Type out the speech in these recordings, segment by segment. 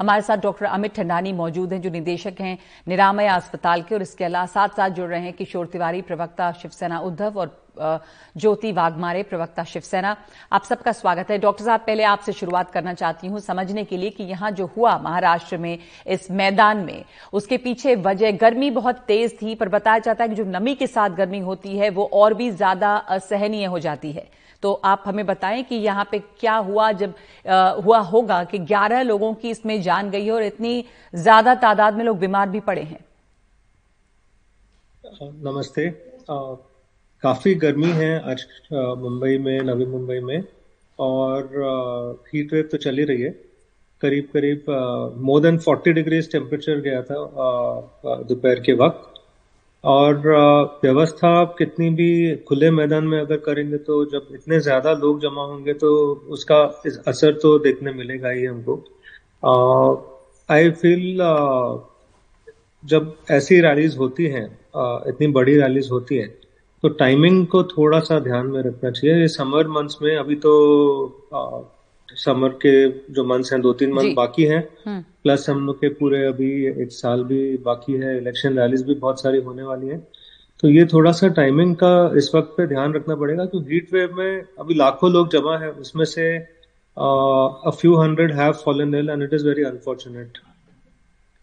हमारे साथ डॉक्टर अमित ठंडानी मौजूद हैं, जो निदेशक हैं निरामय अस्पताल के, और इसके अलावा साथ साथ जुड़ रहे हैं किशोर तिवारी, प्रवक्ता शिवसेना उद्धव और ज्योति वाघमारे, प्रवक्ता शिवसेना। आप सबका स्वागत है। डॉक्टर साहब, पहले आपसे शुरुआत करना चाहती हूँ समझने के लिए कि यहाँ जो हुआ महाराष्ट्र में, इस मैदान में, उसके पीछे वजह, गर्मी बहुत तेज थी, पर बताया जाता है कि जो नमी के साथ गर्मी होती है, वो और भी ज़्यादा असहनीय हो जाती है। तो आप हमें बताएँ कि यहाँ पे क्या हुआ जब आ, हुआ होगा कि 11 लोगों की इसमें जान गई है और इतनी ज़्यादा तादाद में लोग बीमार भी पड़े हैं। नमस्ते। आ, काफ़ी गर्मी है आज मुंबई में नवी मुंबई में और हीट वेव तो चल रही है। करीब करीब मोर देन 40 डिग्रीज टेम्परेचर गया था दोपहर के वक्त। और व्यवस्था आप कितनी भी खुले मैदान में अगर करेंगे तो जब इतने ज़्यादा लोग जमा होंगे तो उसका असर तो देखने मिलेगा ही हमको। आई फील जब ऐसी रैलीज होती हैं इतनी बड़ी रैलीज होती है तो टाइमिंग को थोड़ा सा ध्यान में रखना चाहिए। ये समर मंथ्स में अभी तो समर के जो मंथ्स हैं दो तीन मंथ बाकी हैं प्लस हम्म। हम लोग के पूरे अभी एक साल भी बाकी है इलेक्शन रैलीज भी बहुत सारी होने वाली है तो ये थोड़ा सा टाइमिंग का इस वक्त पे ध्यान रखना पड़ेगा क्योंकि हीट वेव में अभी लाखों लोग जमा है उसमें से a few hundred have fallen ill and it is very unfortunate.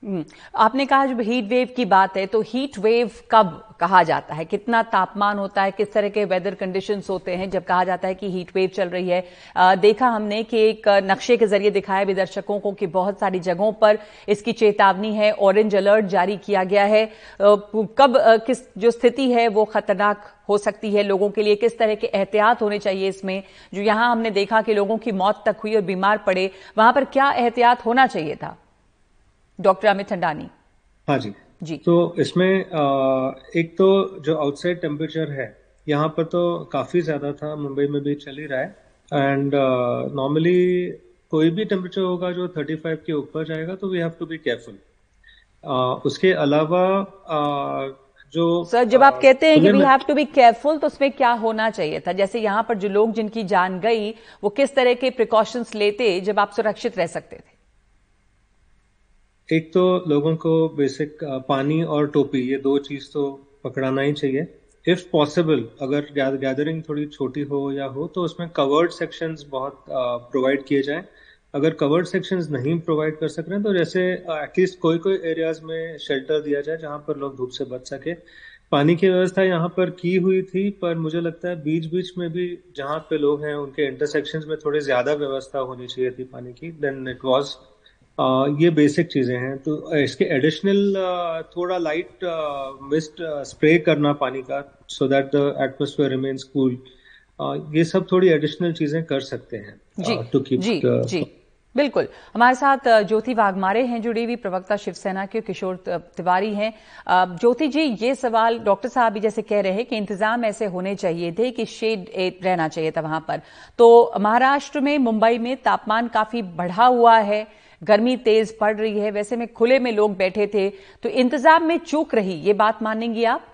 आपने कहा जब हीट वेव की बात है तो हीट वेव कब कहा जाता है? कितना तापमान होता है? किस तरह के वेदर कंडीशंस होते हैं? जब कहा जाता है कि हीट वेव चल रही है आ, देखा हमने कि एक नक्शे के ज़रिए दिखाया भी दर्शकों को कि बहुत सारी जगहों पर इसकी चेतावनी है ऑरेंज अलर्ट जारी किया गया है। कब किस जो स्थिति है वो खतरनाक हो सकती है? लोगों के लिए किस तरह के एहतियात होने चाहिए इसमें? जो यहाँ हमने देखा कि लोगों की मौत तक हुई और बीमार पड़े वहाँ पर क्या एहतियात होना चाहिए था? डॉक्टर अमित ठंडानी हाँ जी। जी। तो इसमें एक तो जो आउटसाइड टेम्परेचर है यहाँ पर तो काफ़ी ज़्यादा था मुंबई में भी चल ही रहा है। एंड नॉर्मली कोई भी टेम्परेचर होगा जो 35 के ऊपर जाएगा तो we have to be careful उसके अलावा जो सर जब आप कहते हैं कि we have to be careful तो उसमें क्या होना चाहिए था? जैसे यहाँ पर जो लोग जिनकी जान गई वो किस तरह के प्रिकॉशंस लेते जब आप सुरक्षित रह सकते थे? एक तो लोगों को बेसिक पानी और टोपी, ये दो चीज़ तो पकड़ाना ही चाहिए। इफ़ पॉसिबल अगर गैदरिंग थोड़ी छोटी हो या हो तो उसमें कवर्ड सेक्शंस बहुत प्रोवाइड किए जाएँ। अगर कवर्ड सेक्शंस नहीं प्रोवाइड कर सक रहे हैं तो जैसे एटलीस्ट कोई कोई एरियाज़ में शेल्टर दिया जाए जहाँ पर लोग धूप से बच सके। पानी की व्यवस्था यहाँ पर की हुई थी, पर मुझे लगता है बीच बीच में भी जहाँ पे लोग हैं, उनके इंटरसेक्शंस में थोड़ी ज़्यादा व्यवस्था होनी चाहिए थी पानी की देन इट वाज ये बेसिक चीज़ें हैं। तो इसके एडिशनल थोड़ा लाइट मिस्ट स्प्रे करना पानी का so that the atmosphere remains cool ये सब थोड़ी एडिशनल चीज़ें कर सकते हैं टू कीप जी जी। बिल्कुल। हमारे साथ ज्योति वाघमारे हैं जुड़ी हुई प्रवक्ता शिवसेना के किशोर तिवारी हैं। ज्योति जी ये सवाल डॉक्टर साहब भी जैसे कह रहे हैं कि इंतज़ाम ऐसे होने चाहिए थे कि शेड रहना चाहिए था वहाँ पर। तो महाराष्ट्र में मुंबई में तापमान काफ़ी बढ़ा हुआ है। गर्मी तेज पड़ रही है वैसे में खुले में लोग बैठे थे तो इंतज़ाम में चूक रही ये बात मानेंगी आप?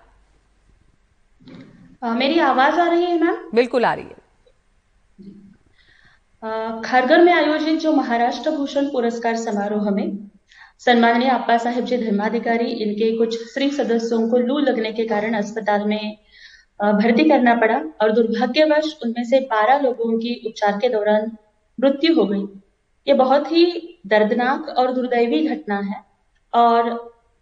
आ, मेरी आवाज़ आ रही है मैम? बिल्कुल आ रही है। खरगर में आयोजित जो महाराष्ट्र भूषण पुरस्कार समारोह में सम्माननीय अप्पा साहेब जी धर्माधिकारी इनके कुछ स्त्री सदस्यों को लू लगने के कारण अस्पताल में भर्ती करना पड़ा और दुर्भाग्यवश उनमें से बारह लोगों की उपचार के दौरान मृत्यु हो गई। ये बहुत ही दर्दनाक और दुर्दैवी घटना है। और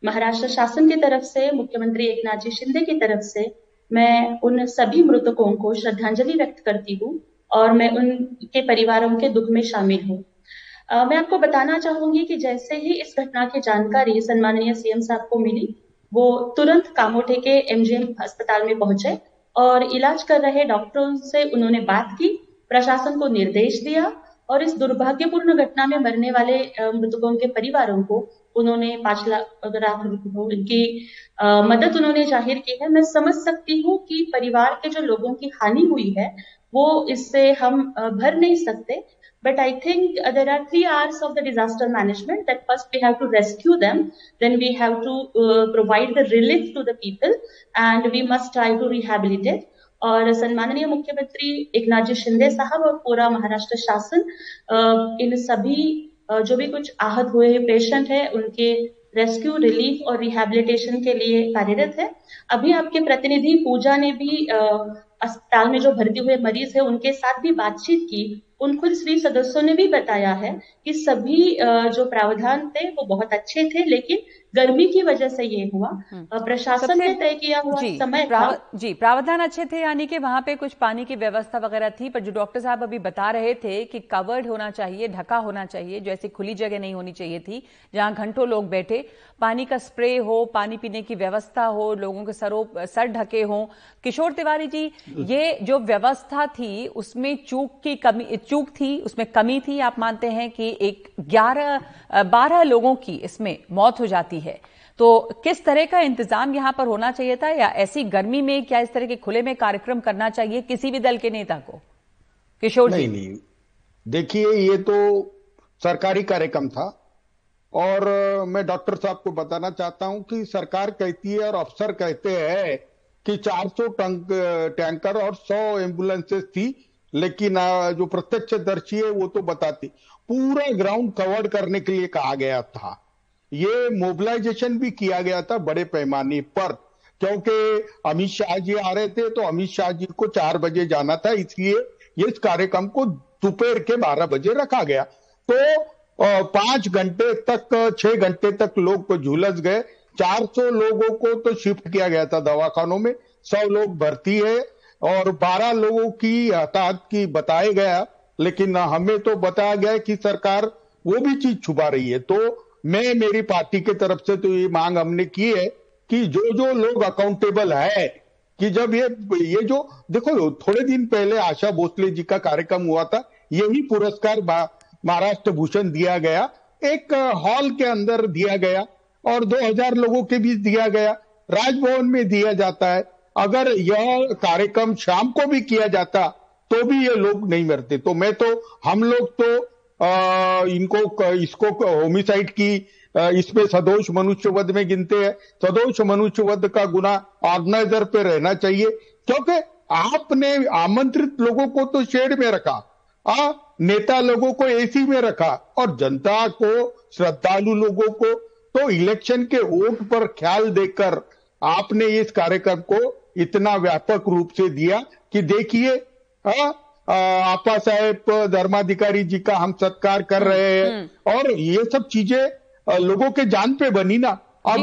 महाराष्ट्र शासन की तरफ़ से, मुख्यमंत्री एक नाथ जी शिंदे की तरफ़ से, मैं उन सभी मृतकों को श्रद्धांजलि व्यक्त करती हूँ और मैं उनके परिवारों के दुख में शामिल हूँ। मैं आपको बताना चाहूँगी कि जैसे ही इस घटना की जानकारी सम्माननीय सीएम साहब को मिली, वो तुरंत कामोठे के एमजीएम अस्पताल में पहुँचे और इलाज कर रहे डॉक्टरों से उन्होंने बात की, प्रशासन को निर्देश दिया और इस दुर्भाग्यपूर्ण घटना में मरने वाले मृतकों के परिवारों को उन्होंने पाँच लाख की मदद उन्होंने ज़ाहिर की है। मैं समझ सकती हूँ कि परिवार के जो लोगों की हानि हुई है, वो इससे हम भर नहीं सकते। But I think there are three hours of the disaster management that first we have to rescue them then we have to provide the relief to the people and we must try to rehabilitate और सम्माननीय मुख्यमंत्री एकनाथ जी शिंदे साहब और पूरा महाराष्ट्र शासन इन सभी जो भी कुछ आहत हुए पेशेंट है, उनके रेस्क्यू, रिलीफ और रिहेबिलिटेशन के लिए कार्यरत है। अभी आपके प्रतिनिधि पूजा ने भी अस्पताल में जो भर्ती हुए मरीज़ है, उनके साथ भी बातचीत की। उन खुद श्री सदस्यों ने भी बताया है कि सभी जो प्रावधान थे, वो बहुत अच्छे थे, लेकिन गर्मी की वजह से ये हुआ। हम्म। प्रशासन ने तय किया हुआ जी, समय प्राव, था। जी प्रावधान अच्छे थे यानी कि वहाँ पे कुछ पानी की व्यवस्था वगैरह थी पर जो डॉक्टर साहब अभी बता रहे थे कि कवर्ड होना चाहिए ढका होना चाहिए जैसे खुली जगह नहीं होनी चाहिए थी जहाँ घंटों लोग बैठे पानी का स्प्रे हो पानी पीने की व्यवस्था हो लोगों के सरों सर ढके हों। किशोर तिवारी जी ये जो व्यवस्था थी उसमें चूक की कमी चूक थी उसमें कमी थी आप मानते हैं कि एक ग्यारह बारह लोगों की इसमें मौत हो जाती है। तो किस तरह का इंतज़ाम यहाँ पर होना चाहिए था या ऐसी गर्मी में क्या इस तरह के खुले में कार्यक्रम करना चाहिए किसी भी दल के नेता को? किशोर नहीं नहीं। देखिए, ये तो सरकारी कार्यक्रम था और मैं डॉक्टर साहब को बताना चाहता हूँ कि सरकार कहती है और अफसर कहते हैं कि 400 टंक, टैंकर और 100 एम्बुलेंसेस थी, लेकिन जो प्रत्यक्ष दर्शी है वो तो बताती। पूरा ग्राउंड कवर करने के लिए कहा गया था। ये मोबिलाइजेशन भी किया गया था बड़े पैमाने पर। क्योंकि अमित शाह जी आ रहे थे तो अमित शाह जी को चार बजे जाना था, इसलिए इस कार्यक्रम को दोपहर के बारह बजे रखा गया। तो पाँच घंटे तक, छह घंटे तक लोग झुलस गए। 400 लोगों को तो शिफ्ट किया गया था दवाखानों में। सौ लोग भर्ती है और 12 लोगों की हताहत की बताया गया। लेकिन हमें तो बताया गया कि सरकार वो भी चीज़ छुपा रही है। तो मैं मेरी पार्टी के तरफ़ से तो ये मांग हमने की है कि जो जो लोग अकाउंटेबल है, कि जब ये ये जो, देखो, थोड़े दिन पहले आशा भोसले जी का कार्यक्रम हुआ था, यही पुरस्कार महाराष्ट्र भूषण दिया गया, एक हॉल के अंदर दिया गया, और 2000 लोगों के बीच दिया गया, राजभवन में दिया जाता है। अगर यह कार्यक्रम शाम को भी किया जाता तो भी ये लोग नहीं मरते। तो मैं तो हम लोग तो इनको इसको होमिसाइड की इसमें सदोष मनुष्यवध में गिनते हैं। सदोष मनुष्यवध का गुना ऑर्गेनाइजर पे रहना चाहिए क्योंकि आपने आमंत्रित लोगों को तो शेड में रखा आ, नेता लोगों को एसी में रखा और जनता को श्रद्धालु लोगों को तो इलेक्शन के वोट पर ख्याल देकर आपने इस कार्यक्रम को इतना व्यापक रूप से दिया कि देखिए आपा साहेब धर्माधिकारी जी का हम सत्कार कर रहे हैं। हम्म। और ये सब चीज़ें लोगों के जान पे बनी ना। अब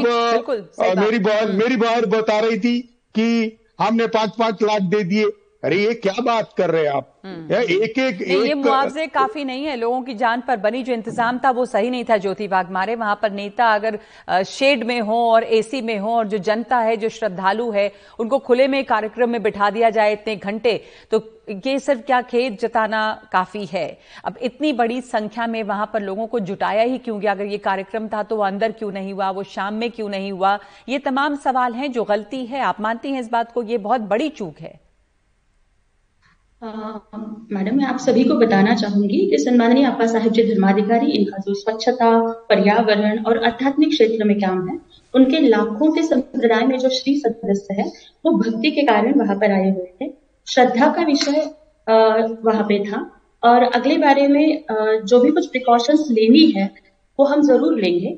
मेरी बहन मेरी बहन बता रही थी कि हमने पाँच पाँच लाख दे दिए। अरे ये क्या बात कर रहे हैं आप? हम्म। एक एक, एक ये मुआवजे काफ़ी नहीं है। लोगों की जान पर बनी जो इंतज़ाम था वो सही नहीं था ज्योति बाग मारे वहाँ पर नेता अगर शेड में हो और एसी में हो और जो जनता है जो श्रद्धालु है उनको खुले में कार्यक्रम में बिठा दिया जाए इतने घंटे तो ये सिर्फ़ क्या खेत जताना काफ़ी है। अब इतनी बड़ी संख्या में वहाँ पर लोगों को जुटाया ही क्यों गया? अगर ये कार्यक्रम था तो वो अंदर क्यों नहीं हुआ? वो शाम में क्यों नहीं हुआ? ये तमाम सवाल हैं जो गलती है। आप मानती हैं इस बात को? ये बहुत बड़ी चूक है। मैडम, मैं आप सभी को बताना चाहूँगी कि सम्माननीय आपा साहिब जी धर्माधिकारी, इनका जो स्वच्छता, पर्यावरण और आध्यात्मिक क्षेत्र में काम है, उनके लाखों के संप्रदाय में जो श्री सदस्य है, वो भक्ति के कारण वहाँ पर आए हुए थे। श्रद्धा का विषय वहाँ पे था। और अगले बारे में जो भी कुछ प्रिकॉशंस लेनी है, वो हम ज़रूर लेंगे।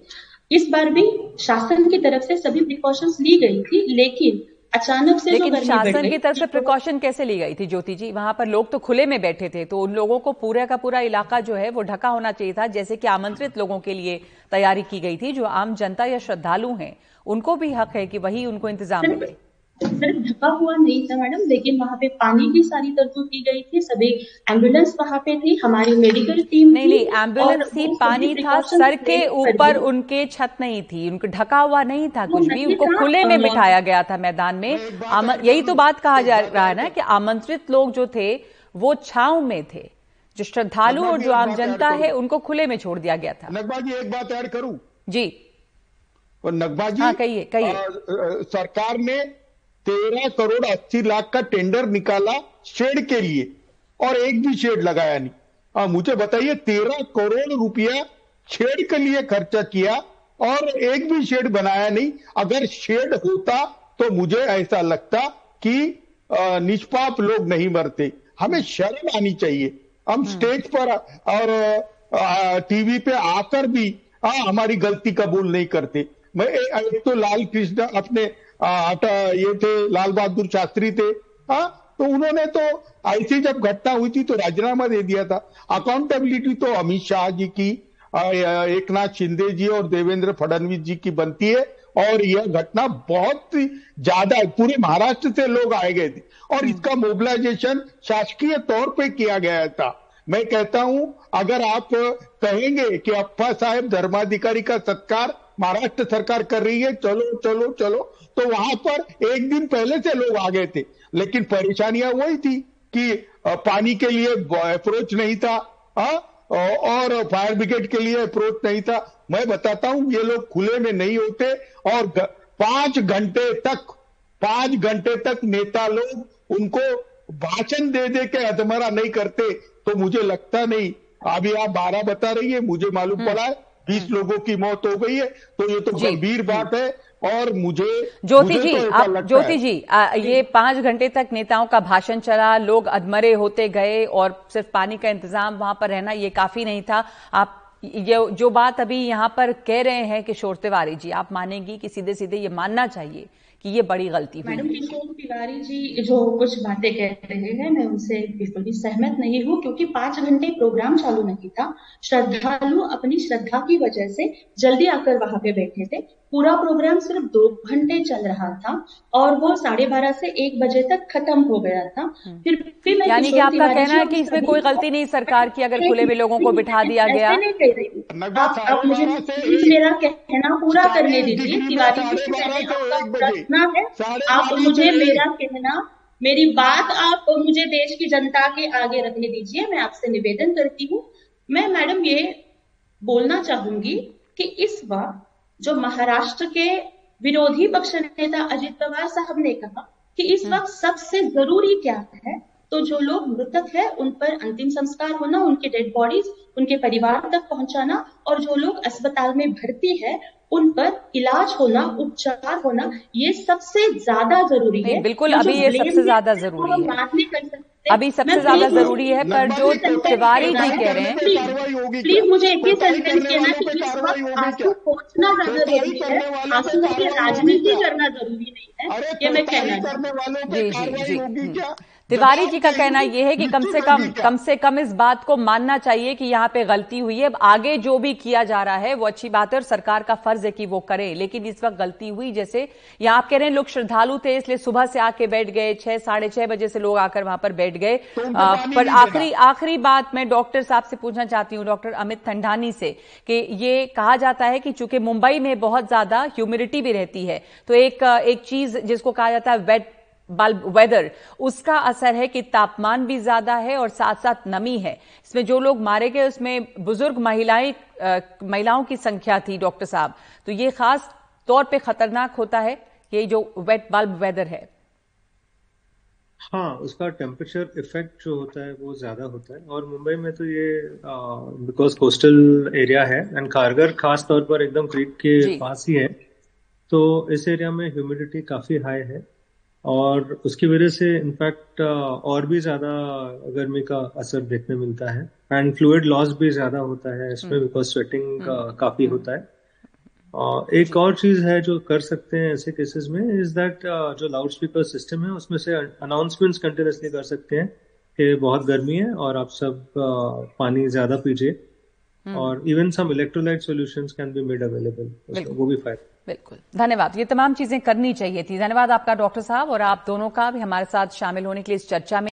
इस बार भी शासन की तरफ़ से सभी प्रिकॉशंस ली गई थी, लेकिन अचानक से लेकिन शासन की तरफ़ से प्रिकॉशन कैसे ली गई थी ज्योति जी? वहाँ पर लोग तो खुले में बैठे थे तो उन लोगों को पूरा का पूरा इलाका जो है वो ढका होना चाहिए था जैसे कि आमंत्रित लोगों के लिए तैयारी की गई थी जो आम जनता या श्रद्धालु हैं उनको भी हक है कि वही उनको इंतज़ाम मिले। सिर्फ़ ढका हुआ नहीं था मैडम। लेकिन वहाँ पे पानी की सारी तरतूब की गई थी। सभी एंबुलेंस वहाँ पे थी हमारी मेडिकल टीम नहीं नहीं एंबुलेंस थी पानी था सर के ऊपर उनके छत नहीं थी उनको ढका हुआ नहीं था कुछ भी उनको खुले में बिठाया गया था मैदान में। यही तो बात कहा जा रहा है ना कि आमंत्रित लोग जो थे वो छाव में थे। जो श्रद्धालु और जो आम जनता है उनको खुले में छोड़ दिया गया था। नकबाजी एक बात ऐड करूँ? जी। और नकबाजी हाँ, कहिए कहिए। सरकार ने तेरह करोड़ अस्सी लाख का टेंडर निकाला शेड के लिए और एक भी शेड लगाया नहीं। आ, मुझे बताइए तेरह करोड़ रुपया शेड के लिए खर्चा किया और एक भी शेड बनाया नहीं। अगर शेड होता तो मुझे ऐसा लगता कि निष्पाप लोग नहीं मरते। हमें शर्म आनी चाहिए। हम स्टेज हम्म। पर और टीवी पे आकर भी आ, हमारी गलती कबूल नहीं करते। मैं एक तो लाल कृष्ण अपने आ, ये थे लाल बहादुर शास्त्री थे हाँ तो उन्होंने तो ऐसी जब घटना हुई थी तो राजीनामा दे दिया था। अकाउंटेबिलिटी तो अमित शाह जी की एक नाथ शिंदे जी और देवेंद्र फडणवीस जी की बनती है और यह घटना बहुत ज़्यादा पूरे महाराष्ट्र से लोग आए गए थे और इसका मोबिलाइजेशन शासकीय तौर पे किया गया था। मैं कहता हूँ अगर आप कहेंगे कि अप्पा साहेब धर्माधिकारी का सत्कार महाराष्ट्र सरकार कर रही है चलो चलो चलो तो वहाँ पर एक दिन पहले से लोग आ गए थे लेकिन परेशानियाँ वही थी कि पानी के लिए अप्रोच नहीं था आ? और फायर ब्रिगेड के लिए अप्रोच नहीं था मैं बताता हूँ ये लोग खुले में नहीं होते और पाँच घंटे तक पाँच घंटे तक नेता लोग उनको भाषण दे दे के अधमरा नहीं करते तो मुझे लगता नहीं अभी आप बारह बता रही है मुझे मालूम हम्म। पड़ा है बीस लोगों की मौत हो गई है तो ये तो गंभीर बात है और मुझे ज्योति जी तो आप ज्योति जी आ, ये पाँच घंटे तक नेताओं का भाषण चला लोग अधमरे होते गए और सिर्फ़ पानी का इंतज़ाम वहाँ पर रहना ये काफ़ी नहीं था। आप ये जो बात अभी यहाँ पर कह रहे हैं किशोर तिवारी जी आप मानेंगी कि सीधे सीधे ये मानना चाहिए कि ये बड़ी गलती हुई। मैडम किशोर तिवारी जी जो कुछ बातें कह रहे हैं मैं उनसे बिल्कुल भी सहमत नहीं हूँ क्योंकि पाँच घंटे प्रोग्राम चालू नहीं था। श्रद्धालु अपनी श्रद्धा की वजह से जल्दी आकर वहाँ पे बैठे थे। पूरा प्रोग्राम सिर्फ़ दो घंटे चल रहा था और वो साढ़े बारह से एक बजे तक खत्म हो गया था। हम्म। फिर भी मैं यानी कि आपका कहना है कि इसमें कोई गलती नहीं सरकार की अगर खुले में लोगों को बिठा दिया गया। नहीं कह रही आप, आप मुझे मेरा कहना पूरा करने दीजिए। तिवारी जी मैंने आपका प्रश्न है। आप मुझे मेरा कहना मेरी बात आप मुझे देश की जनता के आगे रखने दीजिए। मैं आपसे निवेदन करती हूँ। मैं मैडम ये बोलना चाहूँगी कि इस बार जो महाराष्ट्र के विरोधी पक्ष नेता अजित पवार साहब ने कहा कि इस हम्म। वक्त सबसे ज़रूरी क्या है तो जो लोग मृतक है उन पर अंतिम संस्कार होना उनके डेड बॉडीज उनके परिवार तक पहुंचाना और जो लोग अस्पताल में भर्ती है उन पर इलाज होना उपचार होना ये सबसे ज़्यादा ज़रूरी है। बिल्कुल अभी ये सबसे ज़्यादा ज़रूरी है। बात नहीं कर सकते अभी सबसे ज़्यादा ज़रूरी है पर जो तिवारी जी कह रहे हैं प्लीज़ मुझे एक ही सेंटेंस कहना कि इस वक्त आँसू पहुँचना ज़्यादा ज़रूरी है आँसू की राजनीति करना ज़रूरी नहीं है। ये मैं कहना जी जी जी। तिवारी जी का कहना यह है कि कम से कम कम से कम इस बात को मानना चाहिए कि यहाँ पे गलती हुई है। अब आगे जो भी किया जा रहा है वो अच्छी बात है और सरकार का फ़र्ज़ है कि वो करे लेकिन इस वक्त गलती हुई। जैसे यहाँ आप कह रहे हैं लोग श्रद्धालु थे इसलिए सुबह से आके बैठ गए छह साढ़े छह बजे से लोग आकर वहाँ पर बैठ गए। तो पर आखिरी आखिरी बात मैं डॉक्टर साहब से पूछना चाहती हूँ डॉक्टर अमित ठंडानी से कि ये कहा जाता है कि चूँकि मुंबई में बहुत ज़्यादा ह्यूमिडिटी भी रहती है तो एक एक चीज़ जिसको कहा जाता है वेट बल्ब वेदर उसका असर है कि तापमान भी ज़्यादा है और साथ साथ नमी है। इसमें जो लोग मारे गए उसमें बुज़ुर्ग महिलाएँ महिलाओं की संख्या थी डॉक्टर साहब। तो ये खास तौर पे खतरनाक होता है ये जो वेट बल्ब वेदर है। हाँ उसका टेम्परेचर इफ़ेक्ट जो होता है वो ज़्यादा होता है। और मुंबई में तो ये बिकॉज़ कोस्टल एरिया है एंड कारगर खास तौर पर एकदम क्रीक के पास ही है तो इस एरिया में ह्यूमिडिटी काफ़ी हाई है। और उसकी वजह से इनफैक्ट और भी ज़्यादा गर्मी का असर देखने मिलता है। एंड फ्लूड लॉस भी ज़्यादा होता है इसमें बिकॉज़ स्वेटिंग हम्म। काफ़ी हम्म। होता है। और एक और चीज़ है जो कर सकते हैं ऐसे केसेस में इज़ दैट जो लाउड स्पीकर सिस्टम है उसमें से अनाउंसमेंट्स कंटिन्यूसली कर सकते हैं कि बहुत गर्मी है और आप सब पानी ज़्यादा पीजिए। हम्म। और even some electrolyte solutions can be made available वो भी फ़ायदा बिल्कुल। धन्यवाद। ये तमाम चीज़ें करनी चाहिए थी। धन्यवाद आपका, डॉक्टर साहब, और आप दोनों का भी हमारे साथ शामिल होने के लिए इस चर्चा में।